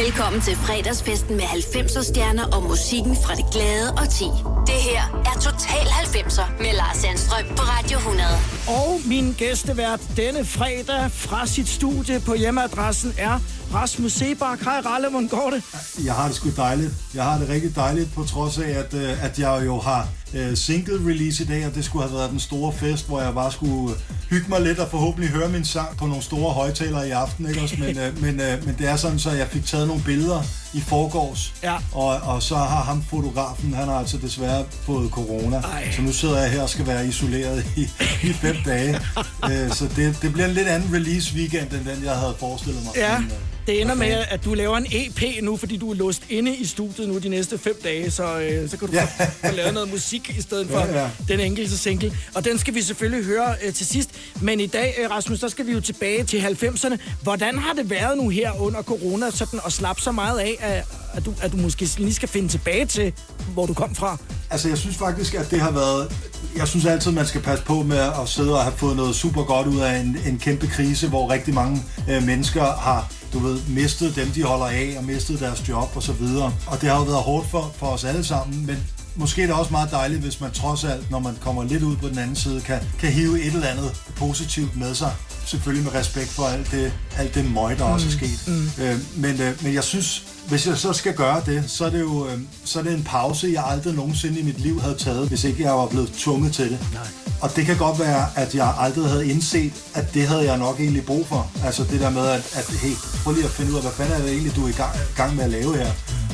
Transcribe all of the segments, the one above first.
Velkommen til fredagsfesten med 90'er stjerner og musikken fra det glade og ti. Det her er Total 90'er med Lars Sandstrøm på Radio 100. Og min gæstevært denne fredag fra sit studie på hjemmeadressen er Rasmus Sebak. Hej Ralle, hvordan går det? Jeg har det sgu dejligt. Jeg har det rigtig dejligt, på trods af, at, øh, at jeg jo har øh, single release i dag, og det skulle have været den store fest, hvor jeg bare skulle hygge mig lidt og forhåbentlig høre min sang på nogle store højtalere i aften. Ikke også? Men, øh, men, øh, men det er sådan, så jeg fik taget nogle billeder i forgårs, Ja. og, og så har ham fotografen, han har altså desværre fået corona, Ej. så nu sidder jeg her og skal være isoleret i, i fem dage. Øh, så det, det bliver en lidt anden release weekend, end den jeg havde forestillet mig. Ja, Men, øh, det ender med, at du laver en EP nu, fordi du er låst inde i studiet nu de næste fem dage, så, øh, så kan du Ja. få, lavet noget musik i stedet for Ja, ja. den enkelte single. Og den skal vi selvfølgelig høre øh, til sidst. Men i dag, øh, Rasmus, så skal vi jo tilbage til 90'erne. Hvordan har det været nu her under corona, sådan at slappe så meget af, at, at, du, at du måske lige skal finde tilbage til, hvor du kom fra? Altså, jeg synes faktisk, at det har været... Jeg synes altid, man skal passe på med at sidde og have fået noget super godt ud af en, en kæmpe krise, hvor rigtig mange øh, mennesker har, du ved, mistet dem, de holder af, og mistet deres job og så videre. Og det har jo været hårdt for, for os alle sammen, men måske er det også meget dejligt, hvis man trods alt, når man kommer lidt ud på den anden side, kan, kan hive et eller andet positivt med sig. Selvfølgelig med respekt for alt det, alt det møg, der også er sket. Mm. Øh, men, øh, men jeg synes, hvis jeg så skal gøre det, så er det jo øh, så er det en pause, jeg aldrig nogensinde i mit liv havde taget, hvis ikke jeg var blevet tvunget til det. Nej. Og det kan godt være, at jeg aldrig havde indset, at det havde jeg nok egentlig brug for. Altså det der med, at, at hey, prøv lige at finde ud af, hvad fanden er det egentlig, du er i gang, gang med at lave her?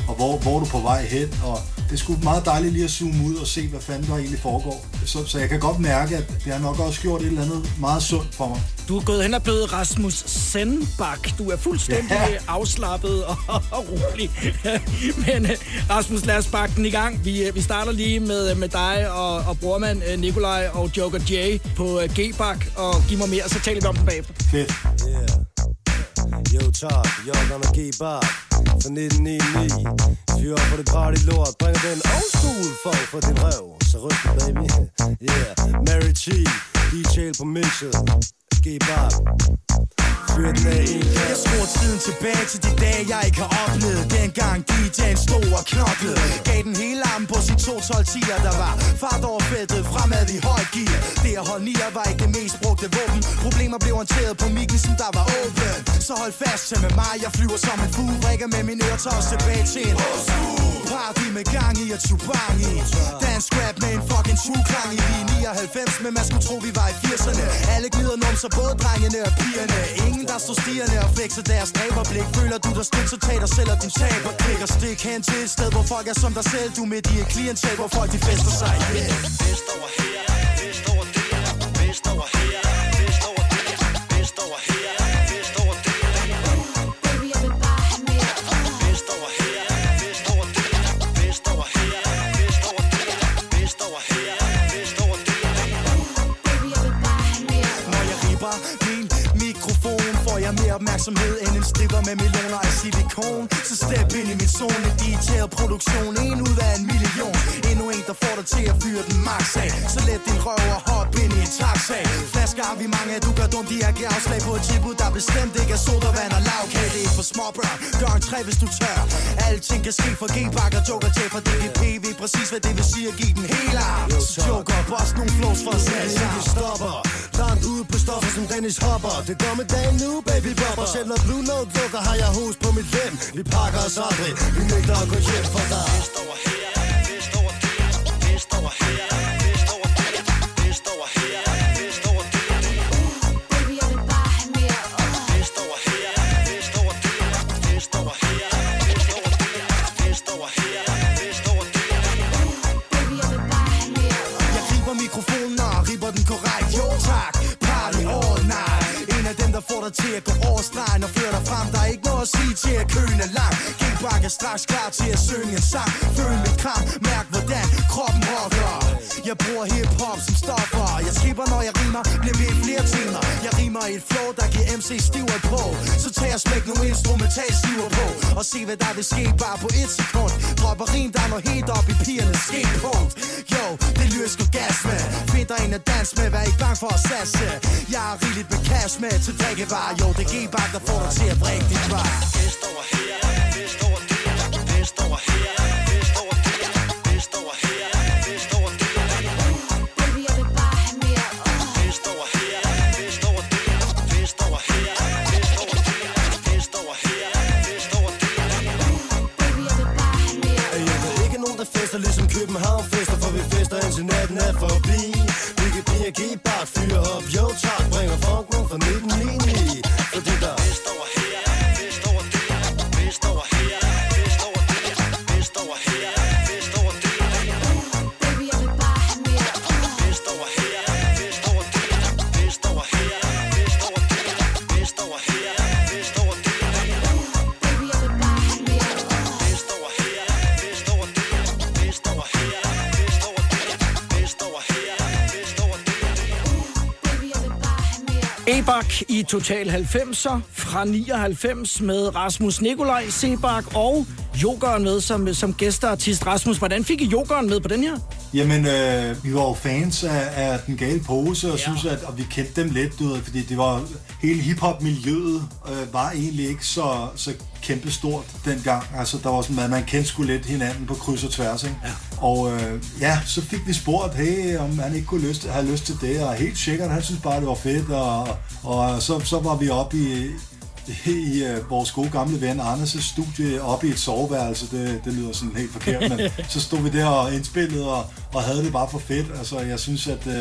Og hvor, hvor er du på vej hen? Og det er sgu meget dejligt lige at zoome ud og se, hvad fanden der egentlig foregår. Så, så jeg kan godt mærke, at det har nok også gjort et eller andet meget sundt for mig. Du er gået hen og blevet Rasmus Sendbak. Du er fuldstændig Ja. afslappet og, og rolig. Men øh, Rasmus, lad os bakke den i gang. Vi, øh, vi starter lige med, med dig og, og brormand øh, Nikolaj og Joker J på øh, G-Bak. Og giv mig mere, så taler vi om den bagefter. Fedt. Yeah. Yo, talk, y'all gonna keep up fra 1999 Fyr op på det party lort. Bringer den old school folk for din røv Så ryst det, baby. Yeah, Mary T, DJ på mixet Keep up Fyr den af. Jeg skruer tiden tilbage til de dage, jeg ikke har oplevet. Dengang DJ'en stod og knoklede. Gav den hele armen på sin 212 10'er Der var fart over feltet, fremad i høj gear. Det at holde nier var ikke det mest brugte våben. Problemer blev håndteret på mikken, som der var åben. Så hold fast til med mig, jeg flyver som en fugl Rækker med min ører, tilbage til en Party med gang i og tubang i Dansk rap med en fucking true klang i Vi er 99, men man skulle tro vi var i 80'erne Alle glider numser, både drengene og pigerne. Ingen der står stierne og flexer deres dræberblik. Føler du dig stødt, så tag dig selv og din taber Klik og stik hen til et sted, hvor folk er som dig selv. Du er midt i et klientel, hvor folk de fester sig. Yeah. Vest over her, vest over der Vest over her, opmærksomhed end en stripper med millioner af silikon. Så step ind i min zone, digital produktion En ud af en million. Endnu en, der får dig til at fyre den max af. Så let din røv og hop ind i en taxa Flasker har vi mange du gør dumt, de har givet afslag på et tilbud Der bestemt ikke er sodavand og lavkage Det er for små børn, gør en tre, hvis du tør. Alting kan ske for og Joker for DGP Ved præcis, hvad det vil sige at give den hele arm Så Joker, boss nogle flows for sætte ikke sammen stopper. Langt ude på stoffer som Dennis Hopper. Det går med dagen nu, baby bopper Selv når Blue Note lukker, har jeg hus på mit lem Vi pakker os aldrig, vi nægter at gå hjem for dig. Vest over her, til at gå over stregen Og føre dig frem, der er ikke sige til at køen er lang. G-Bak er straks klar til at synge en sang. Føl mit kram, mærk hvordan kroppen rocker. Jeg bruger hiphop som stoffer Jeg skipper når jeg rimer, bliver ved flere timer. Jeg mig i et flow, der giver MC stiver på Så tag og smæk nogle instrumental stiver på Og se hvad der vil ske bare på et sekund. Dropper rim, der når helt op i pigernes skægpunkt Yo, det er gas med Find dig en at danse med, vær ikke bange for at sasse Jeg har rigeligt med cash med til drikkevarer. Jo, det er G-Bak, der får dig til at brække dit bar Vest over her, keep i Total 90'er fra 99 med Rasmus Nikolaj Sebak og Jokeren med som, som gæsteartist. Rasmus, hvordan fik I Jokeren med på den her? Jamen, øh, vi var jo fans af, af Den Gale Pose, og ja. synes, at og vi kendte dem lidt, du ved, fordi det var hele hiphop-miljøet øh, var egentlig ikke så, så kæmpestort dengang. Altså, der var sådan, at man kendte sgu lidt hinanden på kryds og tværs, ikke? Ja. Og øh, ja, så fik vi spurgt, hey, om han ikke kunne lyst, have lyst til det, og helt sikkert, han synes bare, det var fedt, og, og så, så var vi oppe i, i uh, vores gode gamle ven Anders' studie oppe i et soveværelse. Det, det lyder sådan helt forkert, men så stod vi der og indspillede og, og havde det bare for fedt. Altså, jeg synes, at uh,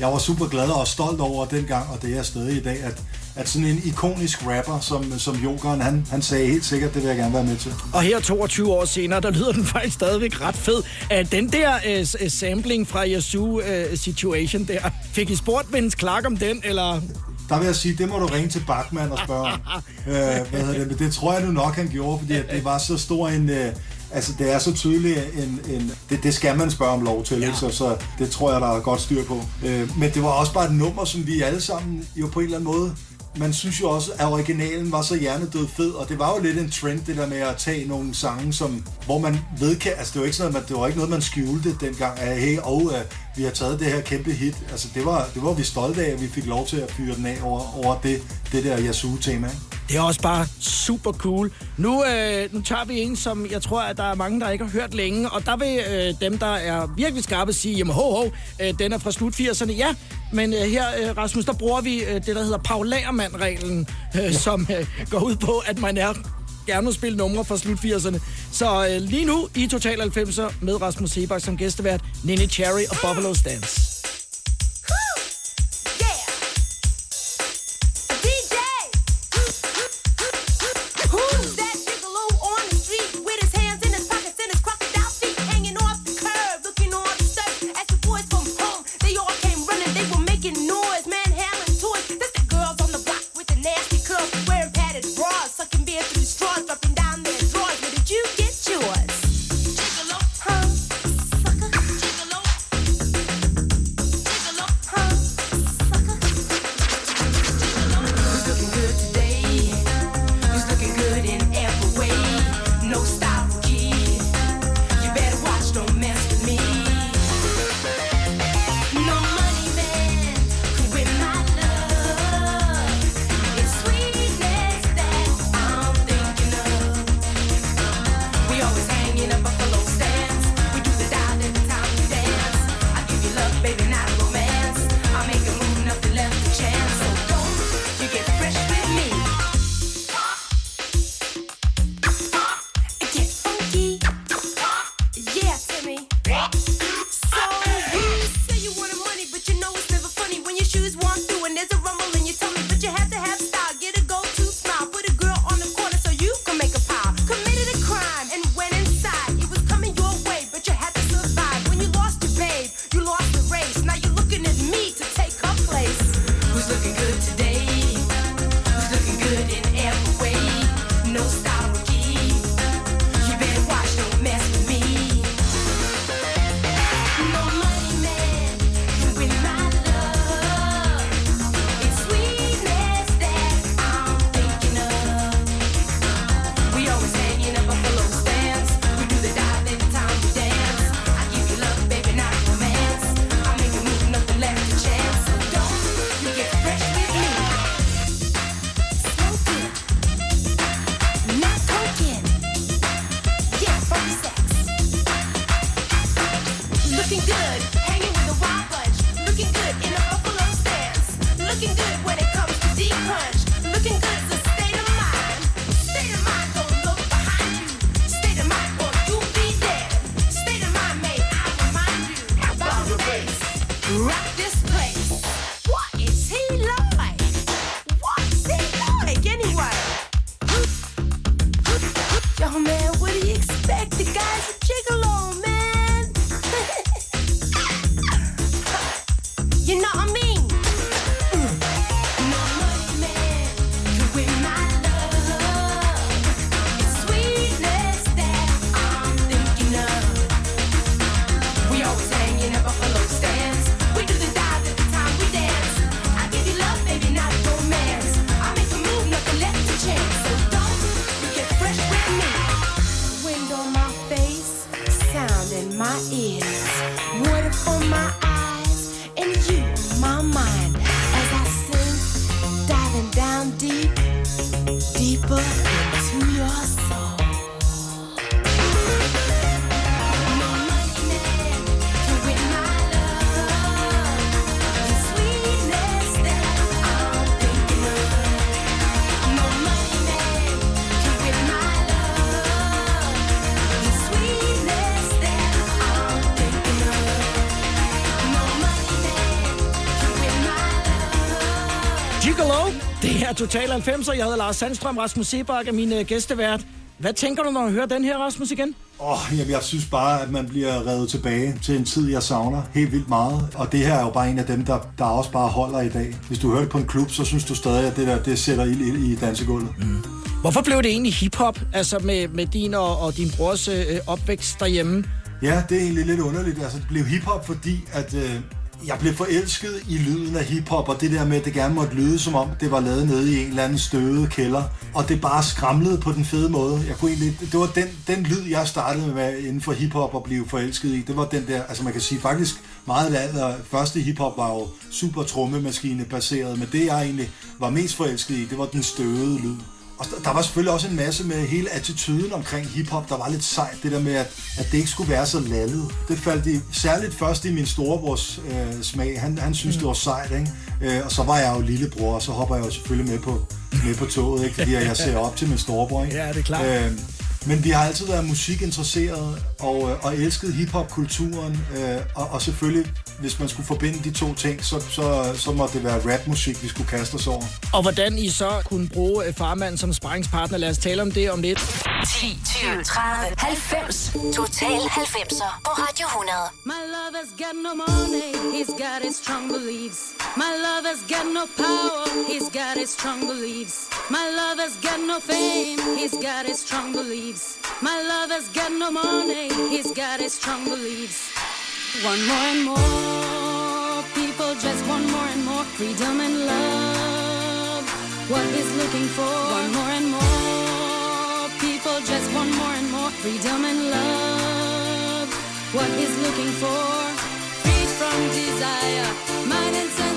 jeg var super glad og stolt over dengang, og det er jeg stadig i dag, at, at sådan en ikonisk rapper som, som Jokeren, han, han sagde helt sikkert, det vil jeg gerne være med til. Og her 22 år senere, der lyder den faktisk stadigvæk ret fed. Uh, den der uh, sampling fra Yazoo uh, Situation der, fik I spurgt Vince Clark om den, eller... Der vil jeg sige, det må du ringe til Bachmann og spørge om. øh, hvad hedder det? Men det tror jeg nu nok, han gjorde, fordi at det var så stor en... Øh, altså, det er så tydeligt en... en det, det skal man spørge om lov til, ja. så, så det tror jeg, der er godt styr på. Øh, men det var også bare et nummer, som vi alle sammen jo på en eller anden måde man synes jo også, at originalen var så hjernedød fed, og det var jo lidt en trend, det der med at tage nogle sange, som, hvor man vedkend, altså det var ikke sådan, at man, det var ikke noget, man skjulte dengang, at hey, og uh, vi har taget det her kæmpe hit. Altså det var, det var vi stolte af, at vi fik lov til at fyre den af over, over det, det der Yasuo-tema. ikke? Det er også bare super cool. Nu, øh, nu tager vi en, som jeg tror, at der er mange, der ikke har hørt længe. Og der vil øh, dem, der er virkelig skarpe, sige, jamen ho, ho, øh, den er fra slut 80'erne. Ja, men øh, her, øh, Rasmus, der bruger vi øh, det, der hedder Paul Lagermand-reglen, øh, som øh, går ud på, at man er gerne vil spille numre fra slut 80'erne. Så øh, lige nu i Total 90'er med Rasmus Sebak som gæstevært, Nene Cherry og Buffalo Stance. Total 90'er. Jeg hedder Lars Sandstrøm, Rasmus Sebak er min øh, gæstevært. Hvad tænker du, når du hører den her, Rasmus, igen? Åh, oh, jamen, jeg synes bare, at man bliver revet tilbage til en tid, jeg savner helt vildt meget. Og det her er jo bare en af dem, der, der også bare holder i dag. Hvis du hører det på en klub, så synes du stadig, at det der det sætter ild i, i dansegulvet. Mm. Hvorfor blev det egentlig hiphop, altså med, med din og, og din brors øh, opvækst derhjemme? Ja, det er egentlig lidt underligt. Altså, det blev hiphop, fordi at, øh, jeg blev forelsket i lyden af hiphop, og det der med, at det gerne måtte lyde, som om det var lavet nede i en eller anden støvet kælder. Og det bare skramlede på den fede måde. Jeg kunne egentlig, det var den, den lyd, jeg startede med inden for hiphop og blive forelsket i. Det var den der, altså man kan sige faktisk meget af det første hiphop var jo super trommemaskine baseret, men det jeg egentlig var mest forelsket i, det var den støvede lyd. Og der- var selvfølgelig også en masse med hele attituden omkring hiphop, der var lidt sejt. Det der med, at, at det ikke skulle være så lallet. Det faldt i, særligt først i min storebrors øh, smag. Han, han synes, mm. det var sejt, ikke? Øh, og så var jeg jo lillebror, og så hopper jeg jo selvfølgelig med på, med på toget, ikke? Fordi jeg ser op til min storebror, ikke? Ja, det er klart. Øh, men vi har altid været musikinteresseret og, øh, og elsket hiphop-kulturen. Øh, og, og selvfølgelig, hvis man skulle forbinde de to ting, så, så, så måtte det være rapmusik, vi skulle kaste os over. Og hvordan I så kunne bruge øh, farmand som sparringspartner. Lad os tale om det om lidt. 10, 20, 30, 90. Total 90'er på Radio 100. My lover's got no money, he's got his strong beliefs. My lover's got no power, he's got his strong beliefs. My lover's got no fame, he's got his strong beliefs. My lover's got no money, he's got his strong beliefs. One more and more, people just want more and more freedom and love. What he's looking for, one more and more, people just want more and more freedom and love. What he's looking for, freed from desire, mind and senses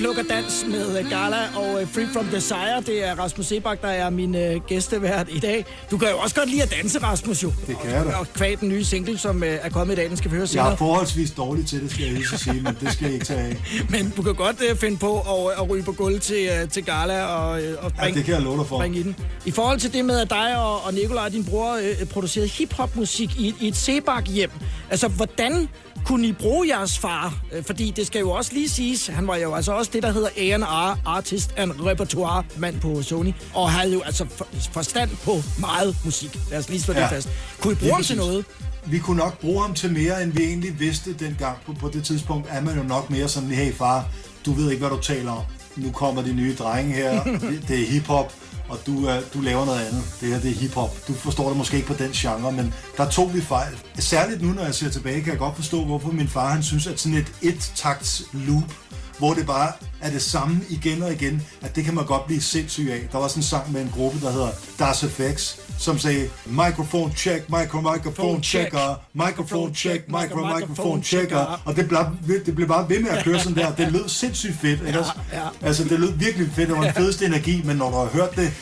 øh, æbleplukkerdans med øh, Gala og øh, Free From Desire. Det er Rasmus Sebak, der er min øh, gæstevært i dag. Du kan jo også godt lide at danse, Rasmus, jo. Det kan jeg da. Og kvæg den nye single, som øh, er kommet i dag, den skal vi høre Jeg senere. er forholdsvis dårlig til det, skal jeg lige sige, men det skal jeg ikke tage af. Men du kan godt øh, finde på at, at ryge på gulv til, øh, til Gala og, øh, og Ja, bringe, det kan jeg love dig for. bringe i den. I forhold til det med, at dig og, og Nikolaj, din bror, øh, producerede hiphop-musik i, i et Sebak-hjem. Altså, hvordan kunne I bruge jeres far? Øh, Fordi det skal jo også lige siges, han var jo altså også det, der hedder A&R, Artist and Repertoire, mand på Sony, og havde jo altså for, forstand på meget musik. Lad os lige slå det Ja. fast. Kunne I bruge ham til noget? Vi kunne nok bruge ham til mere, end vi egentlig vidste dengang. På, på det tidspunkt er man jo nok mere sådan, hey far, du ved ikke, hvad du taler om. Nu kommer de nye drenge her, det, det er hiphop, og du, du laver noget andet. Det her, det er hiphop. Du forstår det måske ikke på den genre, men der tog vi fejl. Særligt nu, når jeg ser tilbage, kan jeg godt forstå, hvorfor min far han synes, at sådan et et-takts loop, hvor det bare er det samme igen og igen, at det kan man godt blive sindssyg af. Der var sådan en sang med en gruppe, der hedder Das FX, som sagde, microphone check, micro microphone checker, microphone check, micro microphone checker, og det blev, det blev bare ved med at køre sådan der. Det lød sindssygt fedt, ikke ja. Altså, det lød virkelig fedt, det var den fedeste energi, men når du har hørt det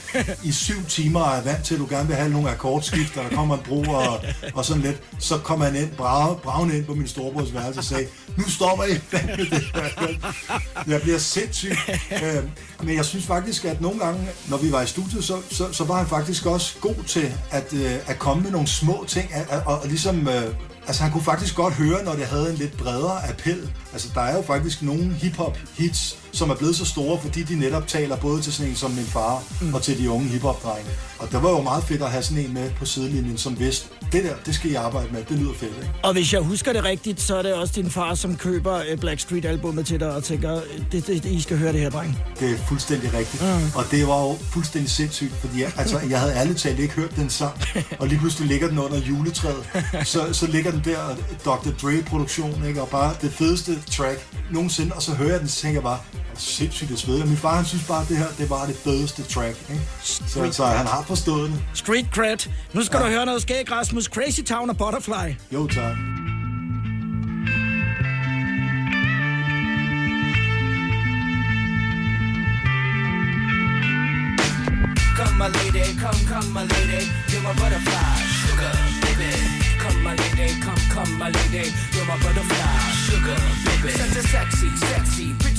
i syv timer og er vant til, at du gerne vil have nogle akkordskift, og der kommer en bro og, og sådan lidt, så kom han ind, brav, bravende ind på min storebrors værelse og sagde, nu stopper I fandme det. Jeg bliver sindssyg. Øh, men jeg synes faktisk, at nogle gange, når vi var i studiet, så, så, så var han faktisk også god til at, øh, at komme med nogle små ting, og, og, og ligesom... Øh, Altså han kunne faktisk godt høre, når det havde en lidt bredere appel. Altså der er jo faktisk nogle hip-hop hits, som er blevet så store, fordi de netop taler både til sådan en som min far mm. og til de unge hip-hop-drenge. Og det var jo meget fedt at have sådan en med på sidelinjen, som vidste, det der, det skal I arbejde med, det lyder fedt, ikke? Og hvis jeg husker det rigtigt, så er det også din far, som køber øh, Blackstreet-albummet til dig og tænker, øh, det, det, I skal høre det her, dreng. Det er fuldstændig rigtigt. Mm. Og det var jo fuldstændig sindssygt, fordi jeg, altså, jeg havde ærligt talt ikke hørt den sang, og lige pludselig ligger den under juletræet. Så, så ligger den der Dr. Dre-produktion, ikke? og bare det fedeste track nogensinde, og så hører jeg den, så tænker jeg bare, "Hvor sindssygt det sveder. Min far, han synes bare, at det her, det var det fedeste track. Ikke? Så, så han har forstået det. Street cred. Nu skal ja. du høre noget skæg, Rasmus. Crazy Town og Butterfly. Jo, tak. Come, my lady, come, come, my lady, you're my butterfly, sugar, baby. Come, my lady, come, come, my lady, you're my butterfly, sugar, baby. Such a sexy, sexy, pretty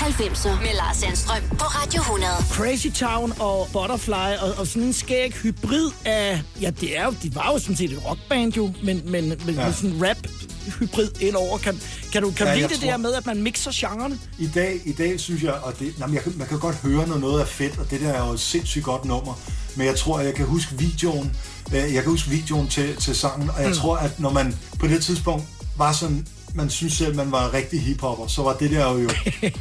90'er med Lars Sandstrøm på Radio 100. Crazy Town og Butterfly, og, og sådan en skæg hybrid af... Ja, det er jo, de var jo sådan set et rockband jo, men, men, men ja. Ja. sådan en rap hybrid indover. Kan, kan du kan Ja, lide det tror- der med, at man mixer genrerne? I dag, I dag synes jeg, og det, jamen, jeg, man kan godt høre, når noget er fedt, og det der er jo et sindssygt godt nummer. Men jeg tror, at jeg kan huske videoen, øh, jeg kan huske videoen til, til sangen, og jeg mm. tror, at når man på det tidspunkt var sådan, man synes selv, man var rigtig hiphopper, så var det der jo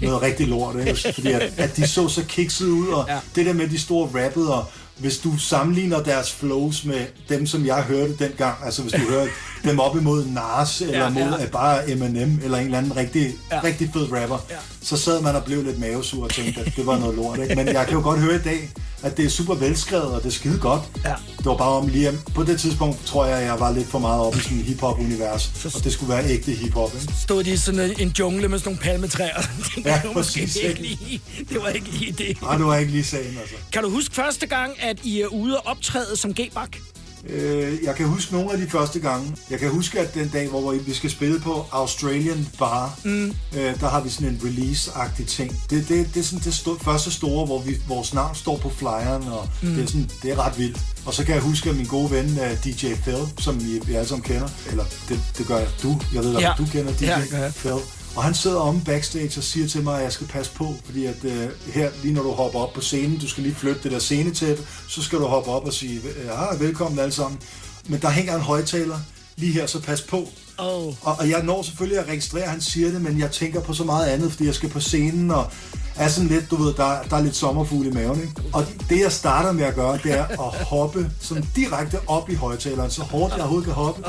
noget rigtig lort, ikke? fordi at, at de så så kikset ud, og ja. det der med de store rappede, og hvis du sammenligner deres flows med dem, som jeg hørte dengang, altså hvis du hører dem op imod Nas, eller Ja, mod ja. bare Eminem, eller en eller anden rigtig, Ja. rigtig fed rapper, Ja. så sad man og blev lidt mavesur og tænkte, at det var noget lort. Ikke? Men jeg kan jo godt høre i dag, at det er super velskrevet, og det er skide godt. Ja. Det var bare om lige, på det tidspunkt tror jeg, jeg var lidt for meget oppe i sådan hiphop-univers, og det skulle være ægte hiphop. Ikke? Stod de i sådan en jungle med sådan nogle palmetræer? Det var Ja, jo måske præcis, ikke lige, det var ikke lige det. Nej, det var ikke lige sagen, altså. Kan du huske første gang, at I er ude og optræde som G-Bak? Øh, jeg kan huske nogle af de første gange. Jeg kan huske, at den dag, hvor vi skal spille på Australian Bar, mm. øh, der har vi sådan en release-agtig ting. Det, det, det er sådan det sto- første store, hvor vi, vores navn står på flyeren, og mm. det, er sådan, det er ret vildt. Og så kan jeg huske, at min gode ven uh, DJ Phil, som vi, vi alle sammen kender, eller det, det gør jeg, du, jeg ved, at Ja. du kender DJ Ja. Phil. Og han sidder om backstage og siger til mig, at jeg skal passe på, fordi at øh, her, lige når du hopper op på scenen, du skal lige flytte det der scenetæppe, så skal du hoppe op og sige, ja, velkommen alle sammen. Men der hænger en højtaler lige her, så pas på. Oh. Og, og jeg når selvfølgelig at registrere, at han siger det, men jeg tænker på så meget andet, fordi jeg skal på scenen, og er sådan lidt, du ved, der, der er lidt sommerfugl i maven, ikke? Og det, jeg starter med at gøre, det er at hoppe sådan direkte op i højtaleren, så hårdt jeg overhovedet kan hoppe.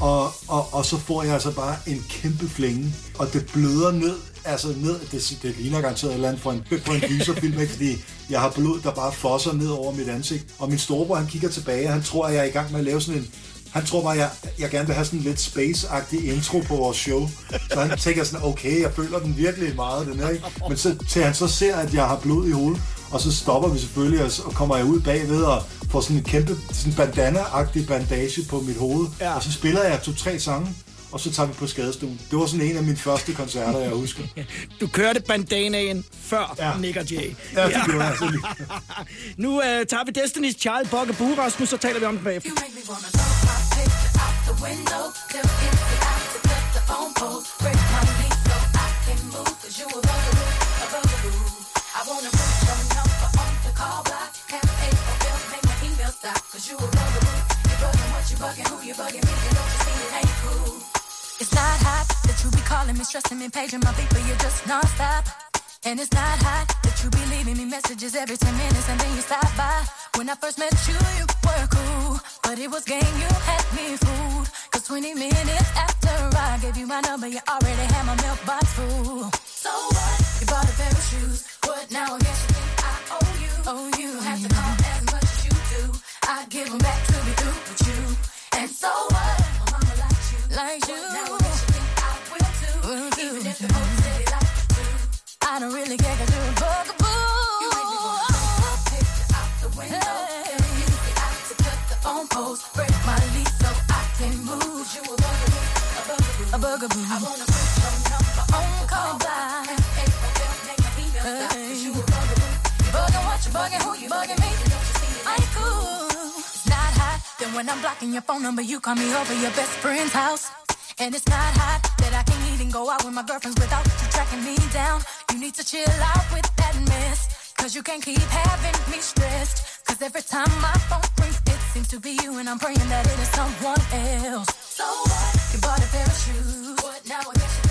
Og, og, og så får jeg altså bare en kæmpe flænge, og det bløder ned, altså ned, det, det ligner garanteret et eller andet fra en, fra en gyserfilm, ikke? fordi jeg har blod, der bare fosser ned over mit ansigt. Og min storebror, han kigger tilbage, og han tror, at jeg er i gang med at lave sådan en han tror bare, jeg, jeg gerne vil have sådan en lidt space-agtig intro på vores show. Så han tænker sådan, okay, jeg føler den virkelig meget, den her, ikke? Men så, til han så ser, at jeg har blod i hovedet, og så stopper vi selvfølgelig, og så kommer jeg ud bagved og får sådan en kæmpe sådan bandana-agtig bandage på mit hoved. Ja. Og så spiller jeg to-tre sange, og så tager vi på skadestuen. Det var sådan en af mine første koncerter, jeg husker. Du kørte bandanaen før ja. Nick og Jay. Ja, det gjorde jeg. Nu øh, tager vi Destiny's Child, Bok og Bue, Rasmus, så taler vi om det bagefter. You. Cause you a. Cause you. You bugging what you bugging, who you bugging me. And don't you see it ain't cool. It's not hot that you be calling me, stressing me, paging my but you're just non-stop. And it's not hot that you be leaving me messages every 10 minutes and then you stop by. When I first met you, you were cool. But it was game, you had me fooled. Cause 20 minutes after I gave you my number, you already had my mailbox full. So what? You bought a pair of shoes. What now? I guess you think I owe you. Oh, you have to call as much as you do. I give them back to be through with you. And so what? like you. Now what you think I will do? Will do. Even if the city like I don't really care 'cause you're a bugaboo. You make me wanna throw my picture out the window. Hey. Every music I to cut the phone poles, break my lease so I can move. You a bugaboo, a bugaboo, a bugaboo. I wanna put your number on the call blind. Hey, hey, hey, hey, hey, hey, hey, hey, hey, hey, hey, hey, hey, hey, hey, hey, hey, hey, hey, when I'm blocking your phone number, you call me over your best friend's house. And it's not hot that I can even go out with my girlfriends without you tracking me down. You need to chill out with that mess. Cause you can't keep having me stressed. Cause every time my phone rings, it seems to be you, and I'm praying that it is someone else. So what? You bought a pair of shoes. What now? I guess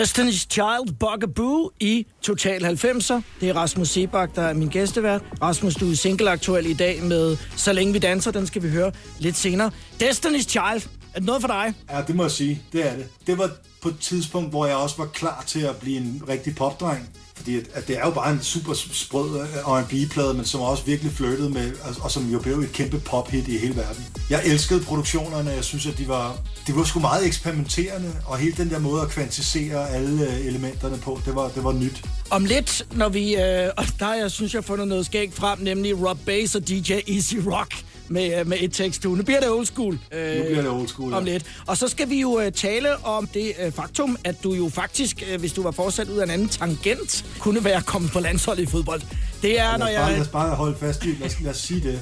Destiny's Child, Bugaboo i Total 90'er. Det er Rasmus Sebak, der er min gæstevært. Rasmus, du er single-aktuel i dag med Så længe vi danser. Den skal vi høre lidt senere. Destiny's Child, er det noget for dig? Ja, det må jeg sige. Det er det. Det var på et tidspunkt, hvor jeg også var klar til at blive en rigtig popdreng. Fordi at, at det er jo bare en super sprød øh, R&B-plade, men som også virkelig flyttede med, og, og som jo blev et kæmpe pop-hit i hele verden. Jeg elskede produktionerne, jeg synes, at de var, de var sgu meget eksperimenterende, og hele den der måde at kvantisere alle øh, elementerne på, det var, det var nyt. Om lidt, når vi... Øh, og der jeg synes, jeg har fundet noget skægt frem, nemlig Rob Bass og DJ Easy Rock med, øh, med et tekst Nu bliver det old school. Øh, Nu bliver det old school, ja. Om lidt. Og så skal vi jo øh, tale om det øh, faktum, at du jo faktisk, øh, hvis du var fortsat ud af en anden tangent, kunne være kommet på landsholdet i fodbold. Det er, når bare, lad jeg... os bare holde fast i, lad os, lad os sige det.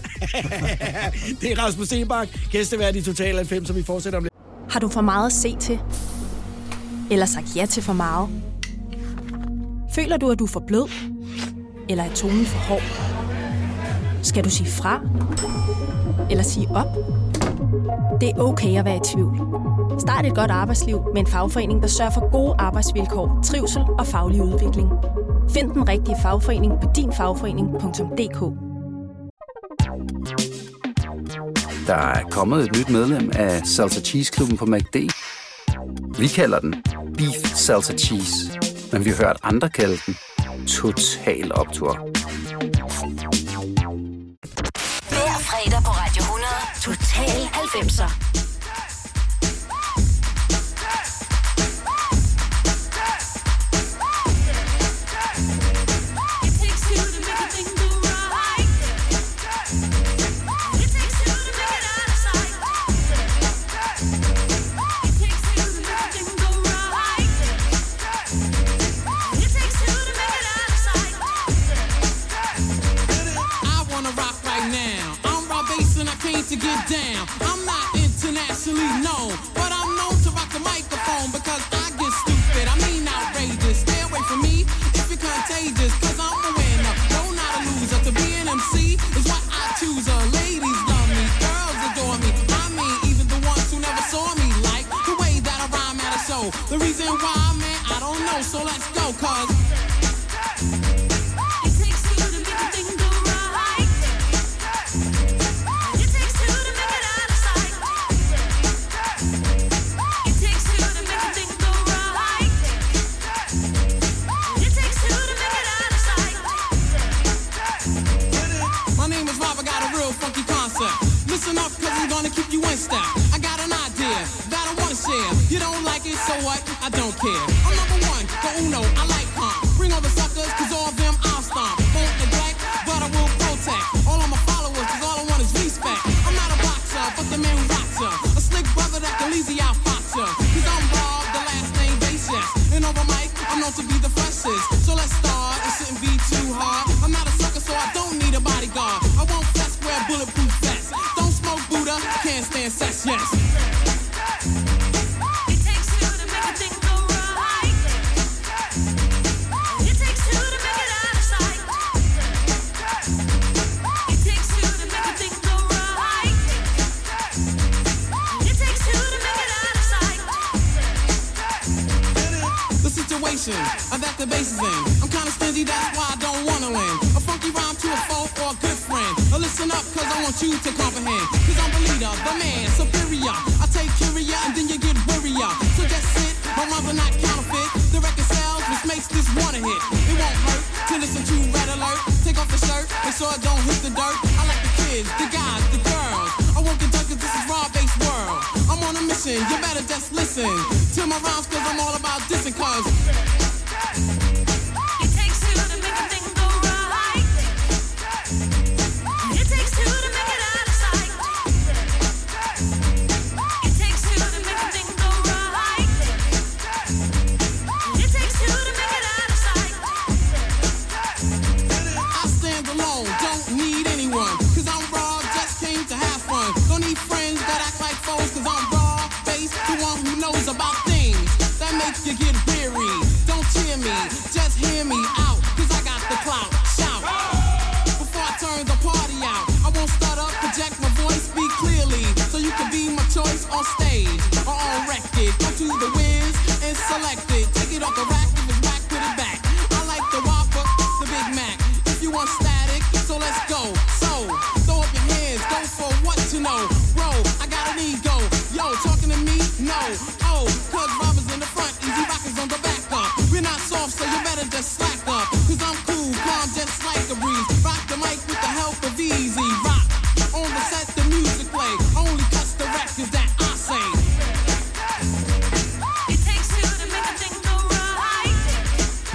det er Rasmus Sebak, gæstevært i Total 90, så vi fortsætter om lidt. Har du for meget at se til? Eller sagt ja til for meget? Føler du, at du er for blød? Eller er tonen for hård? Skal du sige fra? Eller sige op? Det er okay at være i tvivl. Start et godt arbejdsliv med en fagforening, der sørger for gode arbejdsvilkår, trivsel og faglig udvikling. Find den rigtige fagforening på dinfagforening.dk Der er kommet et nyt medlem af Salsa Cheese Klubben på MACD. Vi kalder den Beef Salsa Cheese, men vi har hørt andre kalde den Total Optor. 90'er.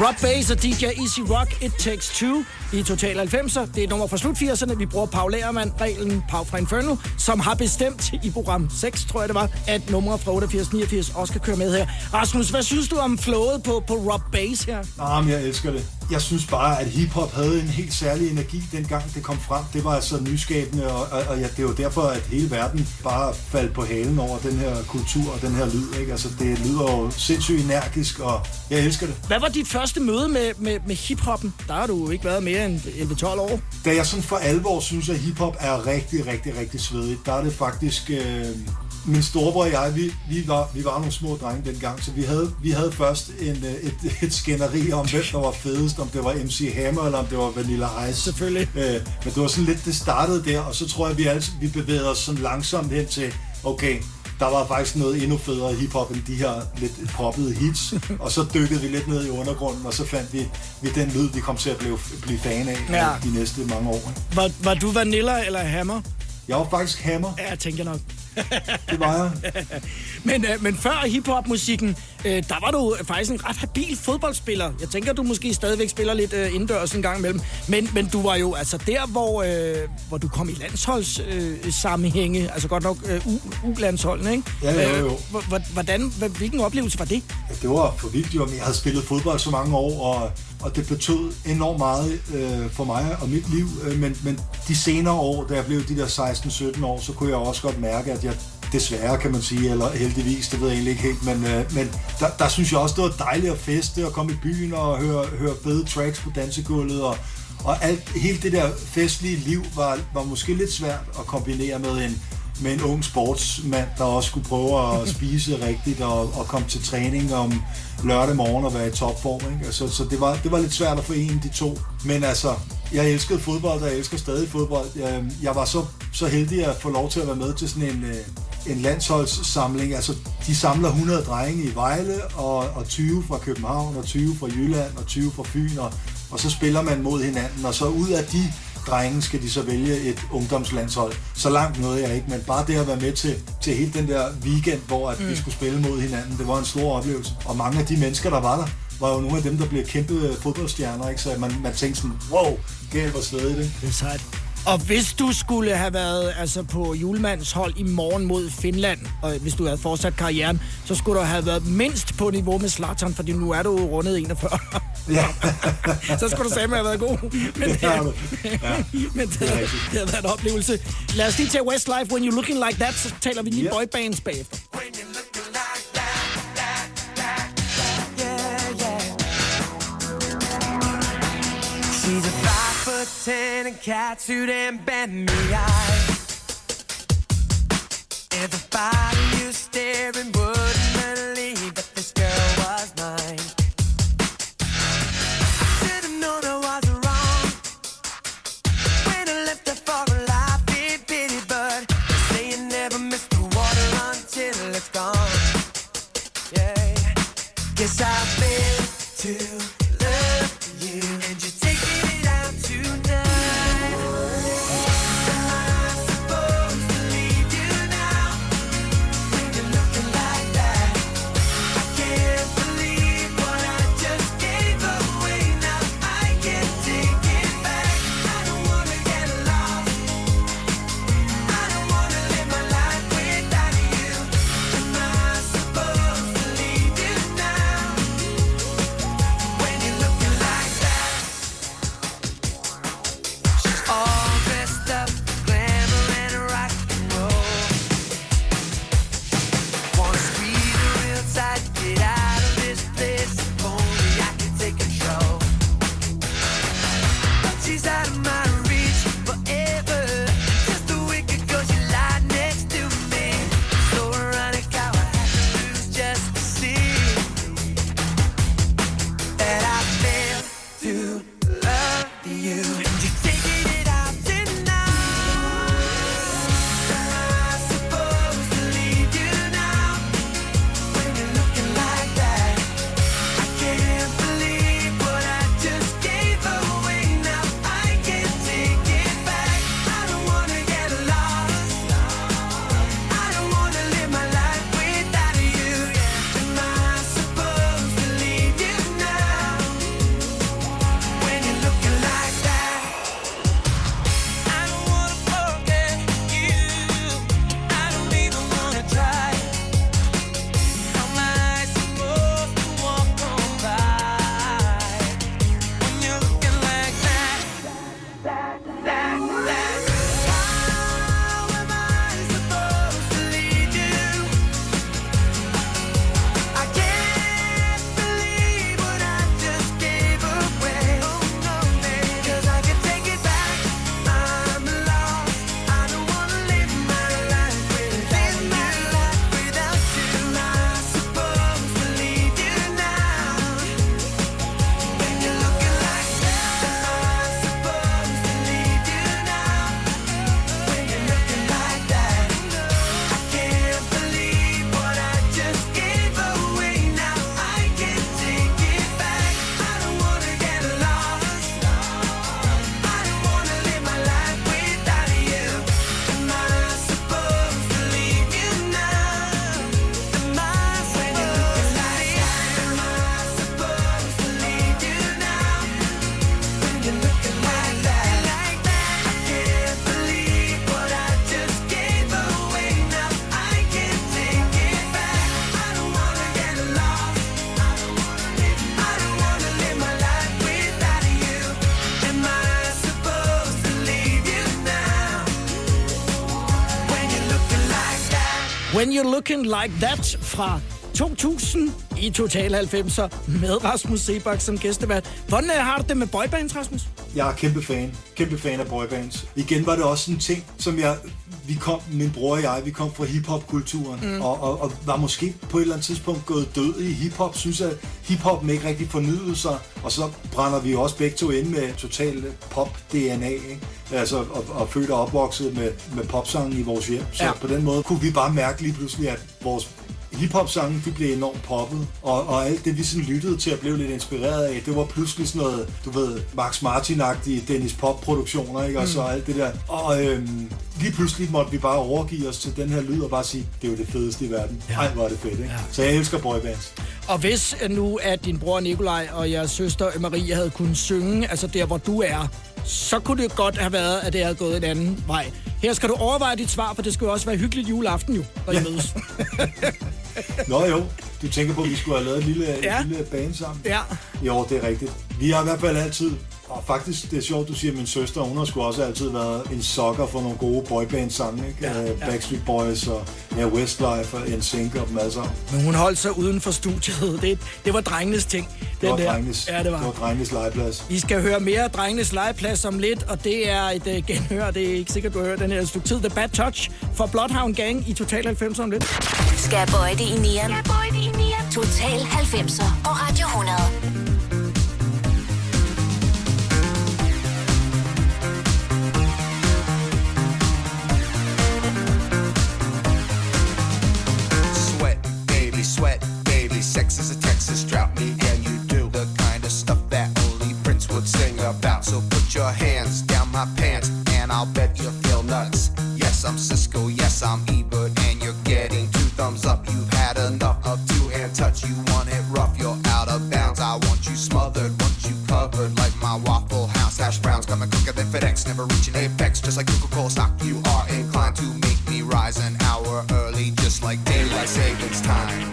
Rob Bass og DJ Easy Rock, It Takes Two i Total 90'er. Det er et nummer fra slut 80'erne. Vi bruger Paul Lærmann, reglen Pau fra Inferno, som har bestemt i program 6, tror jeg det var, at numre fra 88-89 også skal køre med her. Rasmus, hvad synes du om flowet på, på Rob Bass her? Jamen, jeg elsker det. Jeg synes bare, at hiphop havde en helt særlig energi, dengang det kom frem. Det var altså nyskabende, og, og, og ja, det var derfor, at hele verden bare faldt på halen over den her kultur og den her lyd. Ikke? Altså, det lyder jo sindssygt energisk, og jeg elsker det. Hvad var dit første møde med, med, med hiphoppen? Der har du ikke været mere end 11-12 år. Da jeg sådan for alvor synes, at hiphop er rigtig, rigtig, rigtig svedigt, der er det faktisk... Øh, min storebror og jeg, vi, vi, var, vi var nogle små drenge dengang, så vi havde, vi havde først en, øh, et, et skænderi om, hvem der var fedest, om det var MC Hammer, eller om det var Vanilla Ice. Selvfølgelig. Øh, men det var sådan lidt, det startede der, og så tror jeg, vi, altså, vi bevægede os sådan langsomt hen til, okay, der var faktisk noget endnu federe hiphop end de her lidt poppede hits, og så dykkede vi lidt ned i undergrunden, og så fandt vi, vi den lyd, vi kom til at blive, blive fan af Ja. de næste mange år. Var, var du Vanilla eller Hammer? Jeg var faktisk hammer, Ja, jeg tænker nok. det var jeg. Men, øh, men før hiphop-musikken, øh, der var du faktisk en ret habil fodboldspiller. Jeg tænker, du måske stadigvæk spiller lidt øh, indendørs en gang imellem. Men, men du var jo altså der, hvor, øh, hvor du kom i landsholdssammenhænge. Øh, sammenhænge. altså godt nok øh, U-landsholdene, ikke? Ja, jo, jo. Øh, hvor- hvor- hvordan, hvad- hvilken oplevelse var det? Ja, det var for vildt jo, jeg havde spillet fodbold så mange år, og, og det betød enormt meget øh, for mig og mit liv. Øh, men, men de senere år, da jeg blev de der 16-17 år, så kunne jeg også godt mærke, at jeg desværre kan man sige, eller heldigvis, det ved jeg egentlig ikke helt, men, øh, men der, der synes jeg også, det var dejligt at feste og komme i byen og høre, høre fede tracks på dansegulvet, og, og alt, hele det der festlige liv var, var måske lidt svært at kombinere med en, med en ung sportsmand, der også skulle prøve at spise rigtigt og, og komme til træning om lørdag morgen og være i topform. Ikke? Altså, så det var, det var lidt svært at forene de to. Men altså, jeg elskede fodbold, og jeg elsker stadig fodbold. Jeg, jeg var så, så heldig at få lov til at være med til sådan en, øh, en landsholdssamling. Altså, de samler 100 drenge i Vejle, og, og 20 fra København, og 20 fra Jylland, og 20 fra Fyn, og, og så spiller man mod hinanden, og så ud af de drenge skal de så vælge et ungdomslandshold. Så langt nåede jeg ikke, men bare det at være med til, til hele den der weekend, hvor at mm. vi skulle spille mod hinanden, det var en stor oplevelse. Og mange af de mennesker, der var der, var jo nogle af dem, der blev kæmpe fodboldstjerner, ikke? så man, man tænkte sådan, wow, galt hvor svedigt, ikke? Det er sejt. Og hvis du skulle have været altså, på julemands hold i morgen mod Finland, og hvis du havde fortsat karrieren, så skulle du have været mindst på niveau med Zlatan, fordi nu er du rundet 41. Ja, så skulle du sammen have været god. Men, det har du. ja. men det, det har været en oplevelse. Lad os lige tage Westlife, When You're Looking Like That, så taler vi lige Ja. boybands bagefter. She's a five foot ten and catsuit and bend me eye. Everybody you staring wouldn't When You're Looking Like That fra 2000 i Total 90'er med Rasmus Sebak som gæstevært. Hvordan øh, har du det med boybands, Rasmus? Jeg er kæmpe fan. Kæmpe fan af boybands. Igen var det også en ting, som jeg... Vi kom, min bror og jeg, vi kom fra hiphop-kulturen, mm. og, og, og, var måske på et eller andet tidspunkt gået død i hiphop. Synes at hiphop ikke rigtig fornyede sig, og så brænder vi også begge to ind med total pop-DNA, ikke? Altså, og, og født og opvokset med, med popsangen i vores hjem. Så Ja. på den måde kunne vi bare mærke lige pludselig, at vores hiphop-sange, de blev enormt poppet, og, og alt det, vi sådan lyttede til og blev lidt inspireret af, det var pludselig sådan noget, du ved, Max Martin-agtige Dennis Pop-produktioner, ikke? Og så alt det der. Og øhm, lige pludselig måtte vi bare overgive os til den her lyd og bare sige, det er jo det fedeste i verden. Ja. Ej, hvor er det fedt, ikke? Ja. Så jeg elsker boybands. Og hvis nu, at din bror Nikolaj og jeres søster Marie havde kunnet synge, altså der, hvor du er, så kunne det godt have været, at det havde gået en anden vej. Her skal du overveje dit svar, for det skal jo også være hyggeligt juleaften jo, når I mødes. Nå jo, du tænker på, at vi skulle have lavet et lille, Ja. et lille band sammen? Ja. Jo, det er rigtigt. Vi har i hvert fald altid, og faktisk det er sjovt, du siger, at min søster, hun har sgu også altid været en sokker for nogle gode boyband sange, ikke? Ja, Ja, ja. Backstreet Boys og ja, Westlife og NSYNC og dem alle sammen. Men hun holdt sig uden for studiet. Det, det var drengenes ting. Det var, den der. drengenes, Ja, det var. det var drengenes legeplads. Vi skal høre mere Drengenes Legeplads om lidt, og det er et uh, genhør. Det er ikke sikkert, du hørt den her stykke tid. The Bad Touch for Bloodhound Gang i Total 90 om lidt. Skal bøje det i nieren. Total 90'er på Radio 100. Sex is a Texas drought. Me and you do the kind of stuff that only Prince would sing about. So put your hands down my pants, and I'll bet you feel nuts. Yes, I'm Cisco. Yes, I'm Ebert, and you're getting two thumbs up. You've had enough of two-hand touch. You want it rough, you're out of bounds. I want you smothered, want you covered like my Waffle House hash browns. Coming quicker than FedEx, never reaching apex. Just like Coca-Cola stock, you are inclined to make me rise an hour early, just like daylight savings time.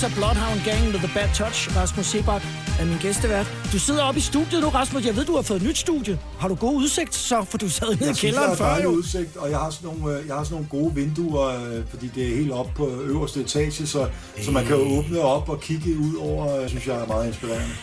Total 90 af Bloodhound Gang med The Bad Touch. Rasmus Sebak er min gæstevært. Du sidder oppe i studiet nu, Rasmus. Jeg ved, du har fået et nyt studie. Har du god udsigt så? For du sad nede i Jeg jeg kælderen har før jo. udsigt, og jeg har sådan nogle, øh, jeg har sådan nogle gode vinduer, øh, fordi det er helt op på øverste etage, så, så man kan åbne op og kigge ud over, øh, synes jeg er meget inspirerende.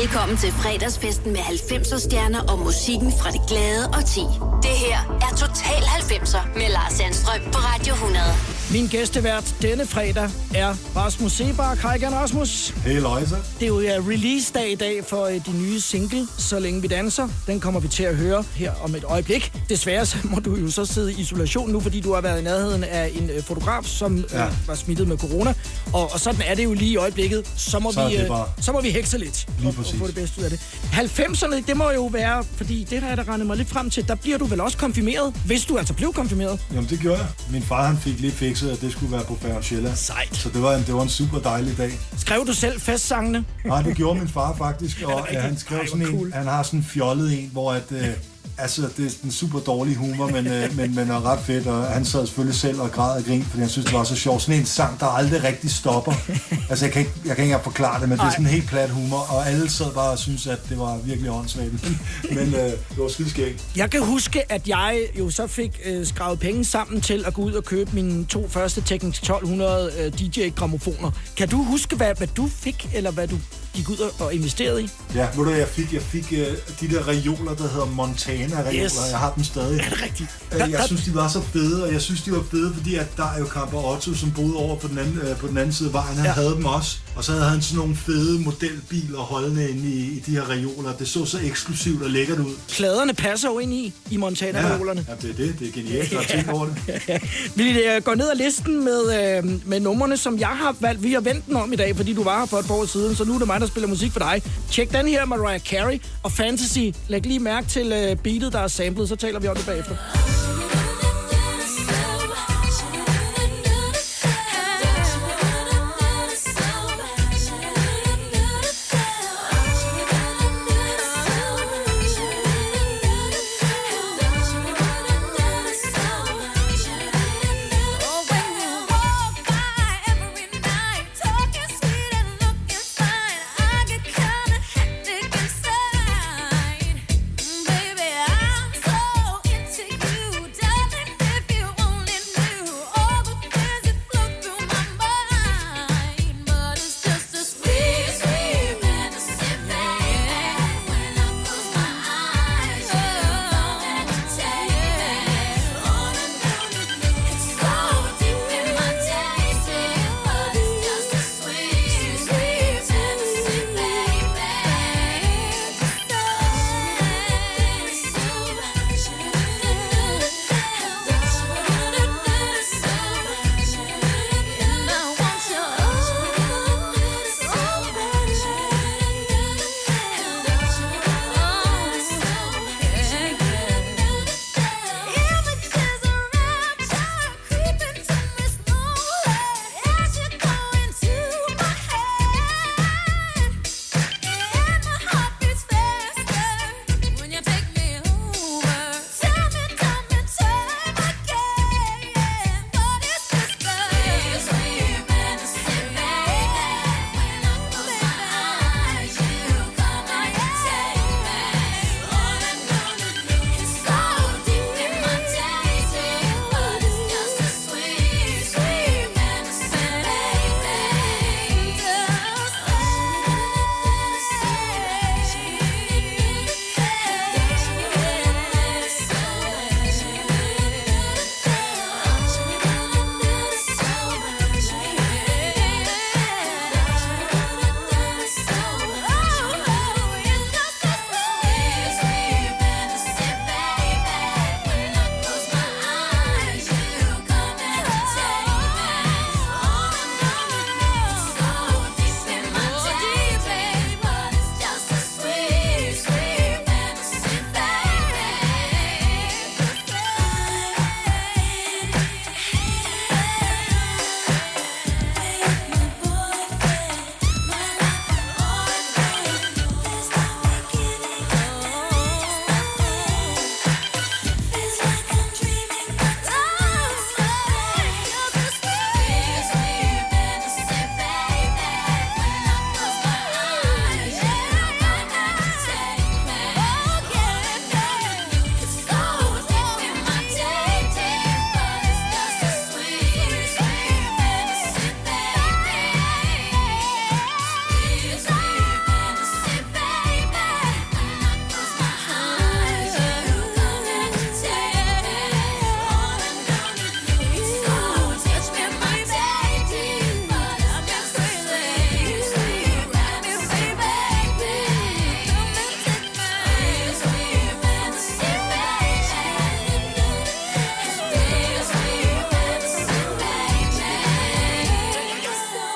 Velkommen til fredagsfesten med 90'er stjerner og musikken fra det glade og ti. Det her er Total 90'er med Lars Sandstrøm på Radio 100. Min gæstevært denne fredag er Rasmus Sebak. Hej igen, Rasmus. Hey, Løjse. Det er jo ja, release-dag i dag for øh, de nye single, Så længe vi danser. Den kommer vi til at høre her om et øjeblik. Desværre så må du jo så sidde i isolation nu, fordi du har været i nærheden af en øh, fotograf, som ja. Ja. øh, var smittet med corona. Og, og sådan er det jo lige i øjeblikket. Så må, Så vi, øh, bare- så må vi hekse lidt Lige og, og få det bedste ud af det. 90'erne, det må jo være, fordi det har jeg da regnet mig lidt frem til, der bliver du vel også konfirmeret, hvis du altså blev konfirmeret. Jamen, det gjorde jeg. Min far, han fik lige fikset, at det skulle være på Færre Sjælland. Sejt. Så det var, en, det var en super dejlig dag. Skrev du selv festsangene? Nej, det gjorde min far faktisk, og ja, han skrev sådan en, cool. han har sådan en fjollet en, hvor at, øh, altså, det er en super dårlig humor, men, øh, men, men er ret fedt, og han sad selvfølgelig selv og græd og grin, fordi han synes, det var så sjovt. Sådan en sang, der aldrig rigtig stopper. Altså, jeg kan ikke, jeg kan ikke engang forklare det, men det er sådan en helt plat humor, og alle sad bare og synes, at det var virkelig åndssvagt. men øh, det var skideskægt. Jeg kan huske, at jeg jo så fik øh, skravet penge sammen til at gå ud og købe mine to første Technics 1200 øh, DJ-gramofoner. Kan du huske, hvad, hvad du fik, eller hvad du gik ud og, investerede i? Ja, ved du, jeg fik? Jeg fik øh, de der reoler, der hedder Montana-reoler. Yes. Jeg har dem stadig. Er det rigtigt? Øh, Der- Jeg der- synes, de var så fede, og jeg synes, de var fede, fordi at der er jo Kamper Otto, som boede over på den anden, øh, på den anden side af vejen. Han Ja. ja. havde dem også. Og så havde han sådan nogle fede modelbiler holdende inde i, i de her reoler. Det så så eksklusivt og lækkert ud. Pladerne passer jo ind i, i Montana-reolerne. ja, det er det. Det er genialt. Jeg har tænkt over det. Vi øh, går ned ad listen med, øh, med numrene, som jeg har valgt. Vi har vendt den om i dag, fordi du var her for et par år siden, så nu er det mig, der spiller musik for dig. Tjek den her, Mariah Carey og Fantasy. Læg lige mærke til øh, beatet, der er samlet, så taler vi om det bagefter.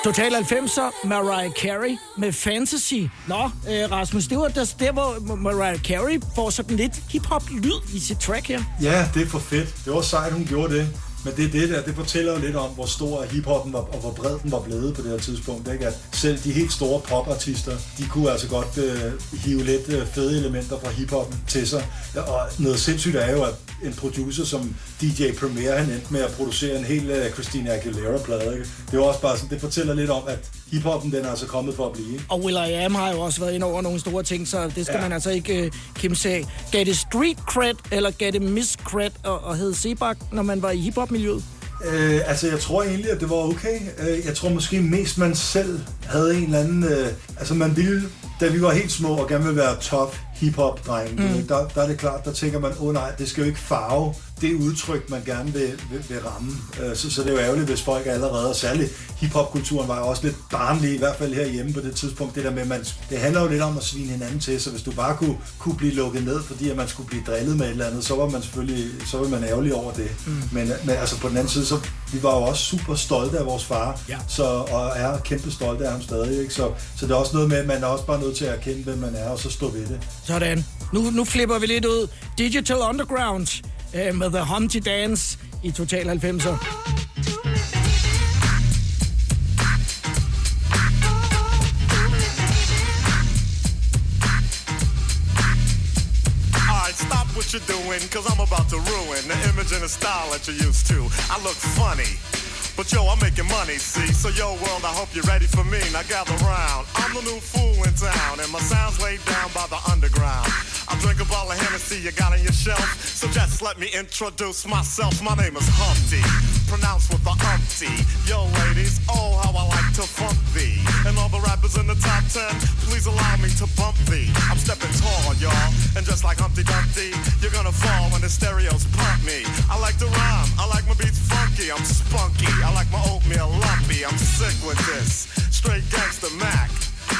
Total 90'er, Mariah Carey med Fantasy. Nå, øh, Rasmus, det var der, der, hvor Mariah Carey får sådan lidt hip-hop-lyd i sit track her. Ja, det er for fedt. Det var sejt, hun gjorde det. Men det er det der, det fortæller jo lidt om, hvor stor hiphoppen var, og hvor bred den var blevet på det her tidspunkt. Ikke? At selv de helt store popartister, de kunne altså godt øh, hive lidt øh, fede elementer fra hiphoppen til sig. Og noget sindssygt er jo, at en producer som DJ Premier, han endte med at producere en hel øh, Christina Aguilera-plade. Ikke? Det jo også bare sådan, det fortæller lidt om, at hiphoppen den er altså kommet for at blive. Ikke? Og Will I Am har jo også været ind over nogle store ting, så det skal ja. Man altså ikke uh, kimse af. Gav det street cred, eller gav det miss cred og, og hed Sebak, når man var i hiphop-miljøet? Øh, altså, jeg tror egentlig, at det var okay. Øh, jeg tror måske mest, man selv havde en eller anden... Øh, altså, man ville, da vi var helt små og gerne ville være tough hip-hop-drenge, mm. der, der er det klart, der tænker man, åh oh, nej, det skal jo ikke farve det udtryk, man gerne vil, vil, vil ramme. Øh, så, så det er jo ærgerligt, hvis folk allerede, og særligt hip-hop-kulturen var jo også lidt barnlig, i hvert fald herhjemme på det tidspunkt. Det der med, man, det handler jo lidt om at svine hinanden til, så hvis du bare kunne, kunne blive lukket ned, fordi at man skulle blive drillet med et eller andet, så var man selvfølgelig så var man ærgerlig over det. Mm. Men, men altså på den anden side, så vi var jo også super stolte af vores far, Ja. så, og er kæmpe stolte af ham stadig. Ikke? Så, så det er også noget med, at man er også bare nødt til at erkende, hvem man er, og så stå ved det. Sådan. Nu, nu flipper vi lidt ud. Digital Underground øh, med The Humpty Dance i Total 90'er. What you're doing, cause I'm about to ruin the image and the style that you're used to. I look funny. But yo, I'm making money, see? So yo, world, I hope you're ready for me. Now gather round. I'm the new fool in town, and my sound's laid down by the underground. I drink a bottle of Hennessy you got on your shelf. So just let me introduce myself. My name is Humpty, pronounced with the umpty. Yo, ladies, oh, how I like to funk thee. And all the rappers in the top ten, please allow me to bump thee. I'm stepping tall, y'all. And just like Humpty Dumpty, you're gonna fall when the stereos pump me. I like to rhyme, I like my beats funky, I'm spunky. I like my oatmeal lumpy, I'm sick with this. Straight gangster Mac.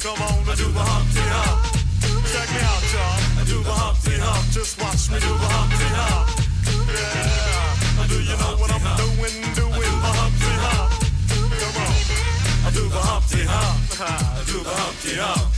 Come on, I do the Humpty Hump. Check me out, y'all. I do the Humpty Hump. Just watch me do the Humpty Hump. Yeah. Do you know what I'm doing? Doing the Humpty Hump. Come on. I do the Humpty Hump. I do the Humpty Hump.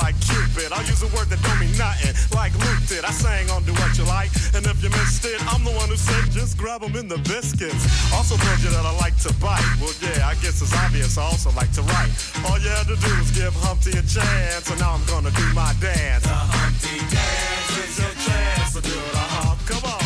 Cupid. I use a word that don't mean nothing, like Luke did. I sang on Do What You Like, and if you missed it, I'm the one who said just grab 'em in the biscuits. Also told you that I like to bite. Well, yeah, I guess it's obvious. I also like to write. All you had to do was give Humpty a chance, and now I'm gonna do my dance. The Humpty dance is your chance to do the hump. Come on,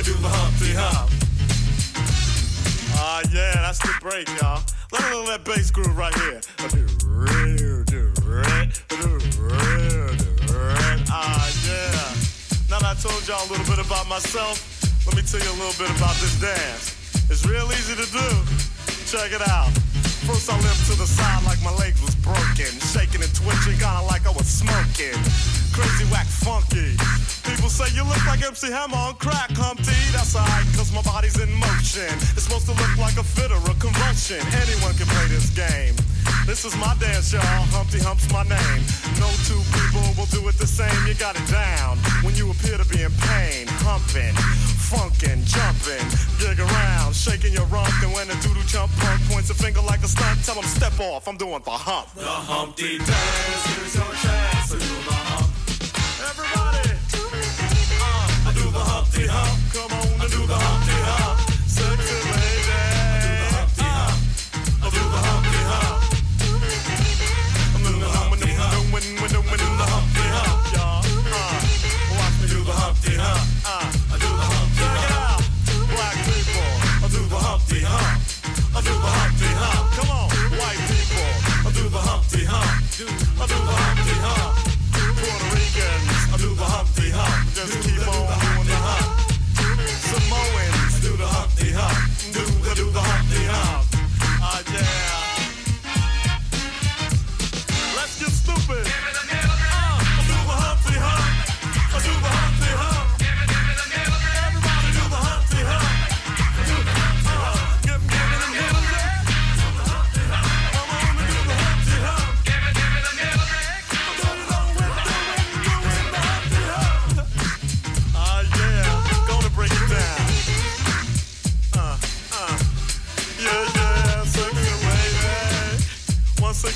me do the Humpty Hump. Ah, yeah, that's the break, y'all. Let me that bass groove right here. Ah, yeah. Now that I told y'all a little bit about myself, let me tell you a little bit about this dance. It's real easy to do. Check it out. First I limped to the side like my legs was broken. Shaking and twitching, kinda like I was smoking. Crazy, whack, funky. People say you look like MC Hammer on crack, Humpty. That's alright, cause my body's in motion. It's supposed to look like a fit or a convulsion. Anyone can play this game. This is my dance, y'all. Humpty Hump's my name. No two people will do it the same. You got it down when you appear to be in pain. Humping, funkin', jumpin', gig around. around, shaking your rump. And when the doodle chump punk points a finger like a stunt, tell him step off. I'm doing the hump. The Humpty Dance. Here's your chance to do the hump. Everybody, uh, I do the Humpty Hump. Come on and do the Humpty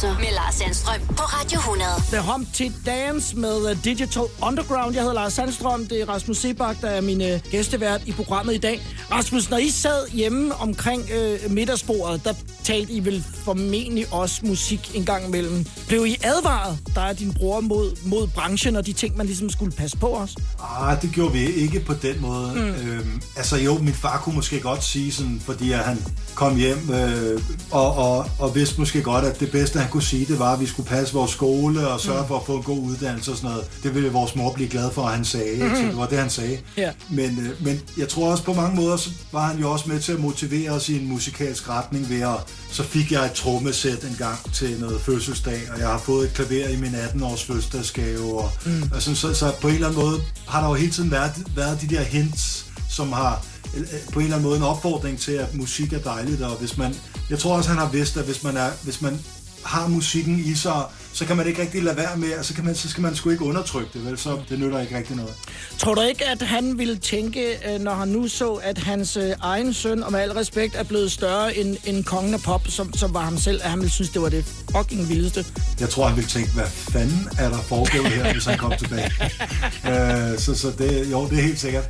90'er med Lars Sandstrøm på Radio 100. The Humpty Dance med uh, Digital Underground. Jeg hedder Lars Sandstrøm, det er Rasmus Sebak, der er min uh, gæstevært i programmet i dag. Rasmus, når I sad hjemme omkring øh, middagsbordet, der talte I vel formentlig også musik en gang imellem. Blev I advaret, der er din bror, mod, mod branchen og de ting, man ligesom skulle passe på os? Ah, det gjorde vi ikke på den måde. Mm. Øhm, altså jo, min far kunne måske godt sige sådan, fordi at han kom hjem øh, og, og, og vidste måske godt, at det bedste han kunne sige, det var, at vi skulle passe vores skole og sørge mm. for at få en god uddannelse og sådan noget. Det ville vores mor blive glad for, at han sagde. Mm. Så det var det, han sagde. Ja. Men, øh, men jeg tror også på mange måder, så var han jo også med til at motivere os i en musikalsk retning ved at, så fik jeg et trommesæt en gang til noget fødselsdag, og jeg har fået et klaver i min 18-års fødselsdagsgave, og, mm. og sådan, så, så på en eller anden måde har der jo hele tiden været, været de der hints, som har øh, på en eller anden måde en opfordring til, at musik er dejligt, og hvis man, jeg tror også, han har vidst, at hvis man, er, hvis man har musikken i sig, så kan man ikke rigtig lade være med, og så, kan man, så skal man sgu ikke undertrykke det, vel? Så det nytter ikke rigtig noget. Tror du ikke, at han ville tænke, øh, når han nu så, at hans øh, egen søn, og med al respekt, er blevet større end, end kongen af pop, som, som var ham selv, at han ville synes, det var det fucking vildeste? Jeg tror, han ville tænke, hvad fanden er der foregået her, hvis han kom tilbage? øh, så så det, jo, det er helt sikkert.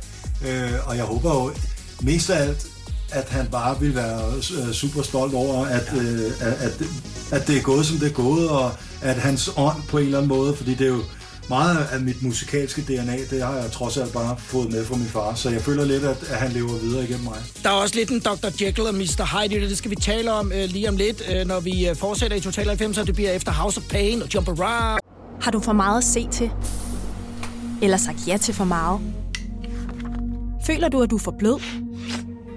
Øh, og jeg håber jo mest af alt, at han bare vil være øh, super stolt over, at, øh, at, at, det er gået, som det er gået, og at hans ånd på en eller anden måde, fordi det er jo meget af mit musikalske DNA, det har jeg trods alt bare fået med fra min far, så jeg føler lidt, at, at han lever videre igennem mig. Der er også lidt en Dr. Jekyll og Mr. Hyde, Det skal vi tale om øh, lige om lidt, øh, når vi øh, fortsætter i Total 90, så det bliver efter House of Pain og Jump Around. Har du for meget at se til? Eller sagt ja til for meget? Føler du, at du er for blød?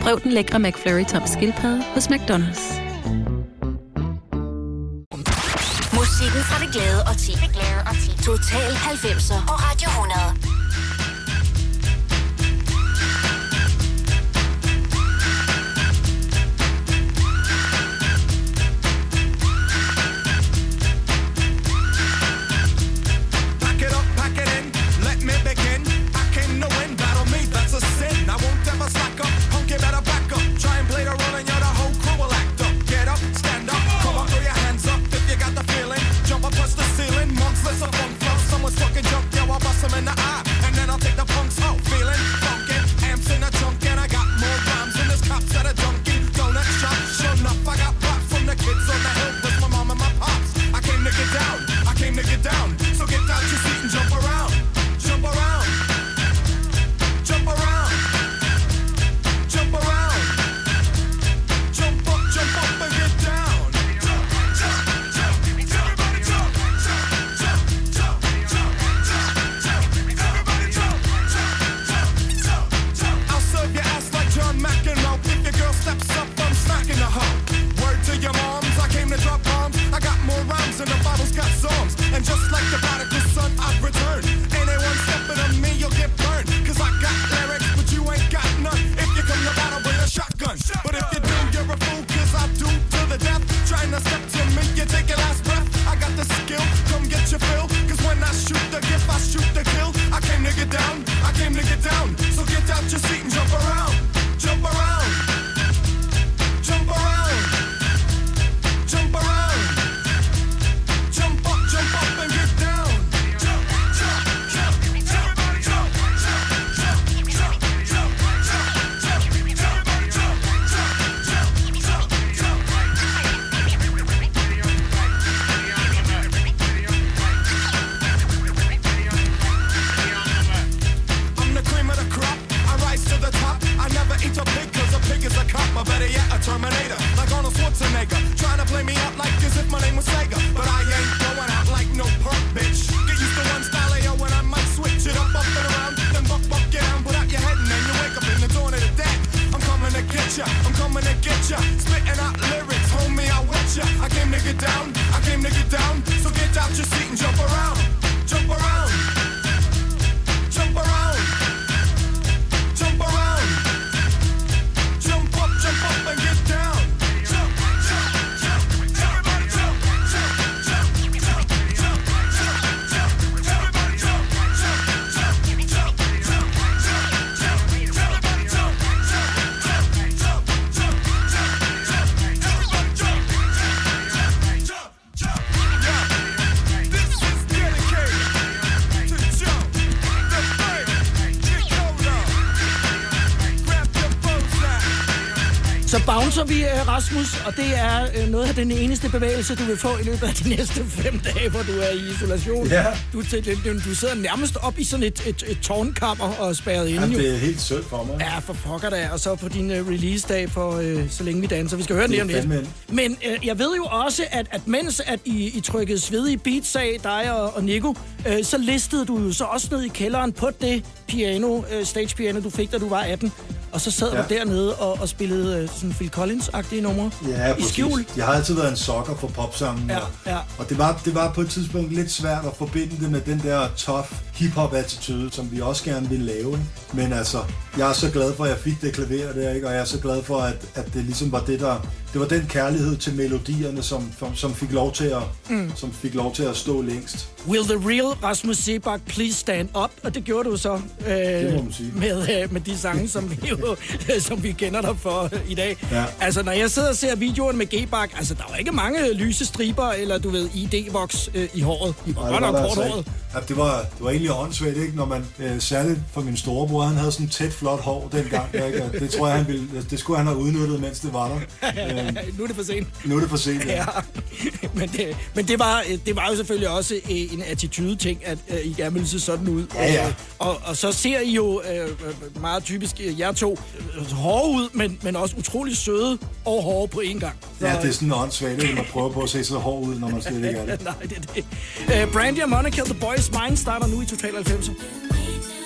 Prøv den lækre McFlurry tom skildpadde hos McDonald's. Musikken fra det glade og ti. Total 90'er på Radio 100. bouncer vi, øh, Rasmus, og det er øh, noget af den eneste bevægelse, du vil få i løbet af de næste fem dage, hvor du er i isolation. Ja. Du, du, du sidder nærmest op i sådan et, et, et tårnkammer og spærret inde. Jamen, det er helt sødt for mig. Ja, for pokker da. Og så på din uh, release-dag for uh, Så længe vi danser. Vi skal høre den lige om Det lidt. Men uh, jeg ved jo også, at, at mens at I, I trykkede svedige beats af, dig og, og Nico, uh, så listede du jo så også ned i kælderen på det piano, uh, stage piano, du fik, da du var 18. Og så sad ja. Du dernede og, og spillede uh, sådan Phil Collins-agtige numre. Ja, I præcis. skjul. Jeg har altid været en sokker for popsangen. Ja, og, ja. og det, var, det var på et tidspunkt lidt svært at forbinde det med den der tough hip-hop-attitude, som vi også gerne ville lave. ikke? Men altså, jeg er så glad for, at jeg fik det klaver der, ikke? og jeg er så glad for, at, at det ligesom var det, der... Det var den kærlighed til melodierne, som, som, fik, lov til at, mm. som fik lov til at stå længst. Will the real Rasmus Sebak please stand up? Og det gjorde du så øh, med, øh, med de sange, som vi, jo, som vi kender dig for i dag. Ja. Altså, når jeg sidder og ser videoen med G-Bak, altså, der er jo ikke mange lyse striber, eller du ved, ID-voks øh, i håret. I var Ej, godt var nok kort altså håret. Ja, det var, det var egentlig åndssvagt, ikke? Når man, øh, særligt for min storebror, han havde sådan tæt, flot hår dengang. Ikke? Og Det tror jeg, han ville, det skulle han have udnyttet, mens det var der. Øh, nu er det for sent. nu er det for sent, ja. Ja, men, det, men det, var, det var jo selvfølgelig også øh, en attitude-ting, at øh, I gerne ville se sådan ud. Ja, ja. Øh, Og, og så ser I jo øh, meget typisk øh, jer to øh, hårde ud, men, men også utrolig søde og hårde på én gang. Så, Ja, det er sådan åndssvagt, ikke? Man prøver på at se så hård ud, når man slet ikke er det. Nej, det er det. Uh, Brandy og Monica, The Boys Mind, starter nu i Total 90.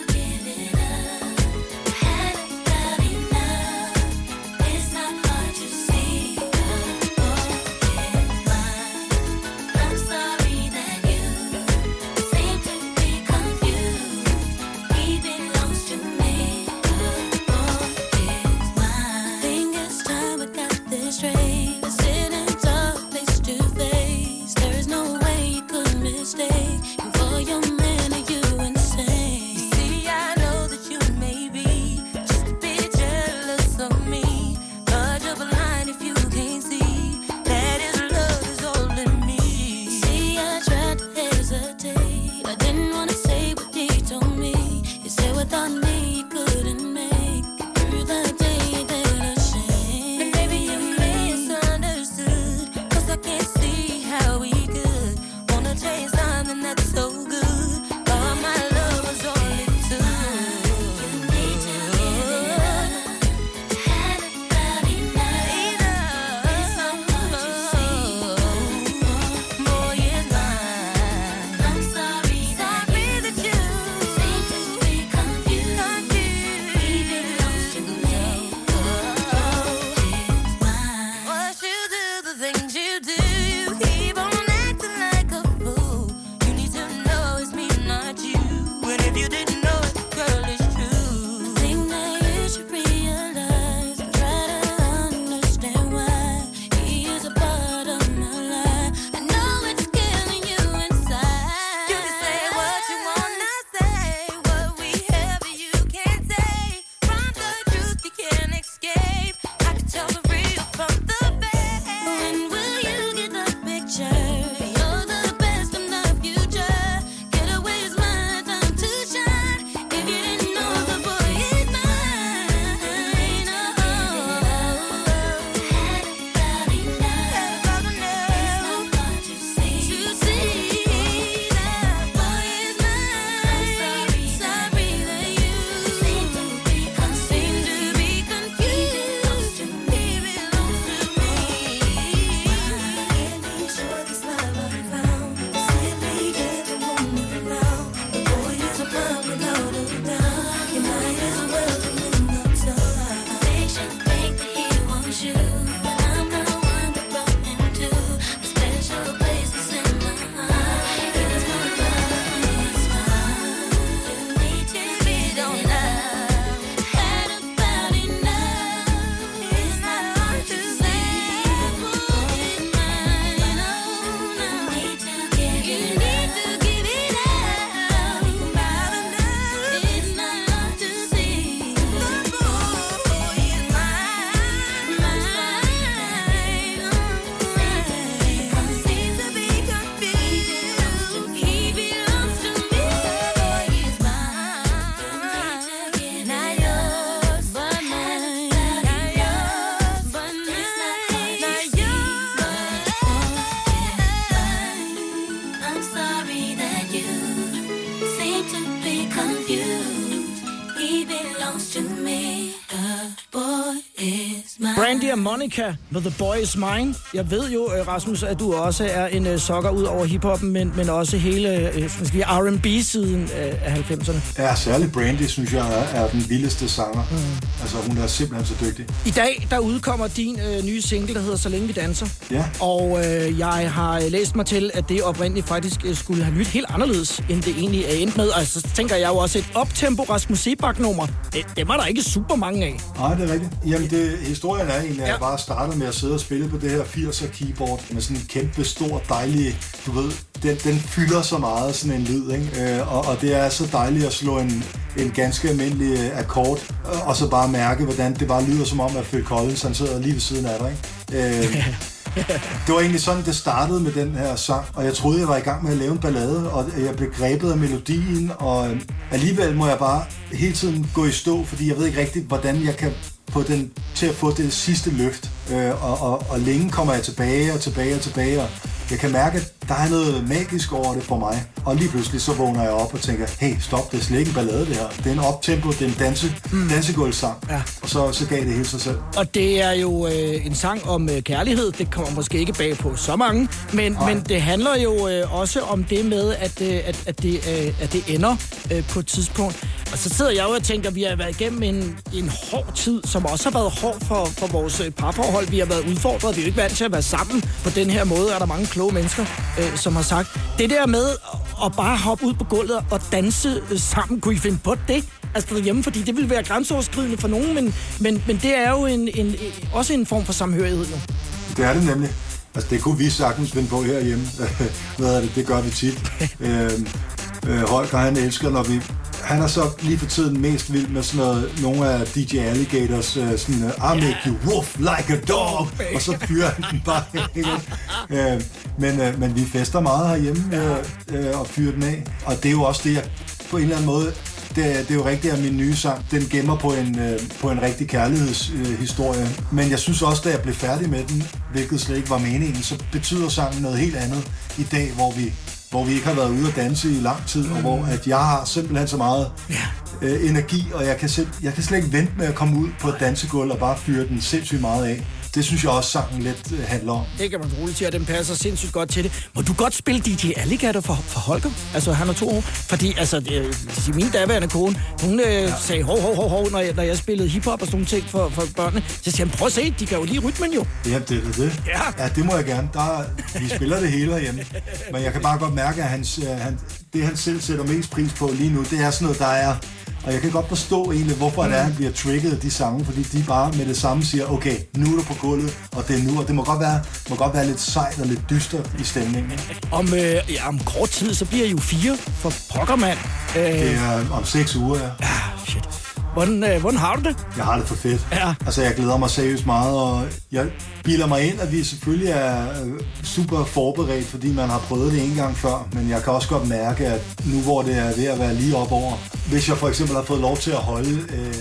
Monica med The Boy Is Mine. Jeg ved jo, øh, Rasmus, at du også er en uh, sokker ud over hiphoppen, men, men også hele skal sige, R&B-siden af, af 90'erne. Ja, særligt Brandy, synes jeg, er, er den vildeste sanger. Mm. Altså, hun er simpelthen så dygtig. I dag, der udkommer din øh, nye single, der hedder Så længe vi danser. Ja. Og øh, jeg har øh, læst mig til, at det oprindeligt faktisk øh, skulle have lyttet helt anderledes, end det egentlig er endt med. Og så tænker jeg jo også, et optempo Rasmus Sebak-nummer, det, det var der ikke super mange af. Nej, det er rigtigt. Jamen, det, historien er egentlig, at jeg bare startede med at sidde og spille på det her 80'er keyboard med sådan en kæmpe, stor, dejlig, du ved, den, den fylder så meget, sådan en lyd, ikke? Øh, og, og det er så dejligt at slå en, en ganske almindelig øh, akkord, øh, og så bare mærke, hvordan det bare lyder som om, at Phil Collins, han sidder lige ved siden af dig, ikke? Øh, det var egentlig sådan, det startede med den her sang, og jeg troede, jeg var i gang med at lave en ballade, og jeg blev grebet af melodien, og øh, alligevel må jeg bare hele tiden gå i stå, fordi jeg ved ikke rigtigt, hvordan jeg kan på den til at få det sidste løft. Øh, og, og, og længe kommer jeg tilbage og tilbage og tilbage, og jeg kan mærke, at der er noget magisk over det for mig. Og lige pludselig så vågner jeg op og tænker, hey, stop, det er slet ikke en ballade det her. Det er en optempo, det er en danse, mm. dansegulvsang. Ja. Og så, så gav det hele sig selv. Og det er jo øh, en sang om øh, kærlighed. Det kommer måske ikke bag på så mange. Men, men det handler jo øh, også om det med, at, øh, at, at, det, øh, at det ender øh, på et tidspunkt. Og så sidder jeg jo og tænker, at vi har været igennem en, en hård tid, som også har været hård for, for vores øh, parforhold. Vi har været udfordret. Vi er jo ikke vant til at være sammen på den her måde. Er der mange kloge mennesker, øh, som har sagt. Det der med at bare hoppe ud på gulvet og danse øh, sammen, kunne I finde på det? Altså derhjemme, fordi det ville være grænseoverskridende for nogen, men, men, men det er jo en, en, en, også en form for samhørighed jo. Det er det nemlig. Altså, det kunne vi sagtens finde på herhjemme. Hvad er det? Det gør vi tit. øh, øh, Holger, han elsker, når vi... Han er så lige for tiden mest vild med sådan noget, nogle af DJ Alligators, øh, sådan, uh, I make you woof like a dog, og så fyrer han den bare øh, men, øh, men vi fester meget herhjemme øh, øh, og fyrer den af, og det er jo også det, jeg på en eller anden måde det, er- det er jo rigtigt, at min nye sang, den gemmer på en, øh, på en rigtig kærlighedshistorie. Øh. Men jeg synes også, da jeg blev færdig med den, hvilket slet ikke var meningen, så betyder sangen noget helt andet i dag, hvor vi, hvor vi ikke har været ude at danse i lang tid, og hvor at jeg har simpelthen så meget øh, energi, og jeg kan, jeg kan slet ikke vente med at komme ud på et dansegulv og bare fyre den sindssygt meget af. Det synes jeg også, sangen lidt øh, handler om. Det kan man roligt til, at den passer sindssygt godt til det. Må du godt spille DJ Alligator for, for Holger? Altså, han er to år. Fordi, altså, det, det, min daværende kone, hun øh, ja. sagde hov, hov, hov, hov, når jeg, når jeg spillede hiphop og sådan nogle ting for, for børnene. Så siger han, prøv at se, de kan jo lige rytmen jo. Ja, det er det. Ja. ja, det må jeg gerne. Der, er- vi spiller det hele herhjemme. Men jeg kan bare godt mærke, at hans, øh, han, det, han selv sætter mest pris på lige nu, det er sådan noget, der er... Og jeg kan godt forstå egentlig, hvorfor det er, han bliver trigget af de sange, fordi de bare med det samme siger, okay, nu er du på gulvet, og det er nu, og det må godt være, må godt være lidt sejt og lidt dystert i stemningen. Om, øh, ja, om kort tid, så bliver I jo fire for pokkermand. Øh, Det er om seks uger, ja. Hvordan, øh, hvordan har du det? Jeg har det for fedt. Ja. Altså, jeg glæder mig seriøst meget, og jeg bilder mig ind, at vi selvfølgelig er øh, super forberedt, fordi man har prøvet det en gang før, men jeg kan også godt mærke, at nu hvor det er ved at være lige op over, hvis jeg for eksempel har fået lov til at holde øh,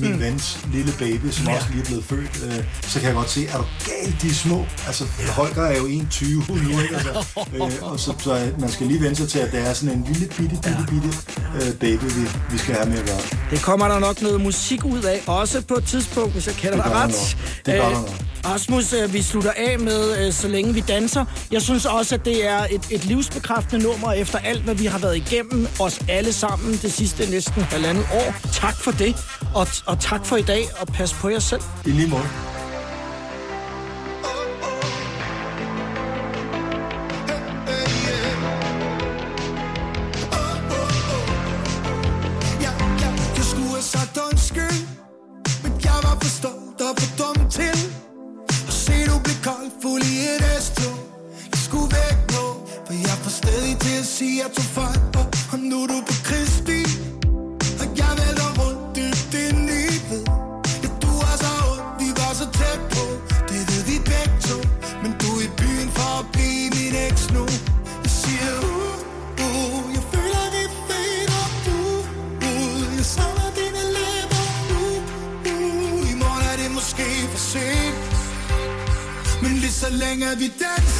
min Mm. vens lille baby, som Ja. også lige er blevet født, øh, så kan jeg godt se, er du galt, de er små? Altså, Holger er jo 1,20 nu, ikke? Altså, øh, og så, så man skal lige vente sig til, at det er sådan en lille bitte, bitte, bitte øh, baby, vi, vi skal have med at gøre. Det kommer der nok noget musik ud af, også på et tidspunkt, hvis jeg kender dig ret. Det gør der nok. Rasmus, øh, vi slutter af med øh, Så længe vi danser. Jeg synes også, at det er et, et livsbekræftende nummer efter alt, hvad vi har været igennem, os alle sammen det sidste næsten halvandet år. Tak for det, og, og tak for i dag, og pas på jer selv. I lige måde. Jeg skulle have sagt undskyld Men jeg var for lige så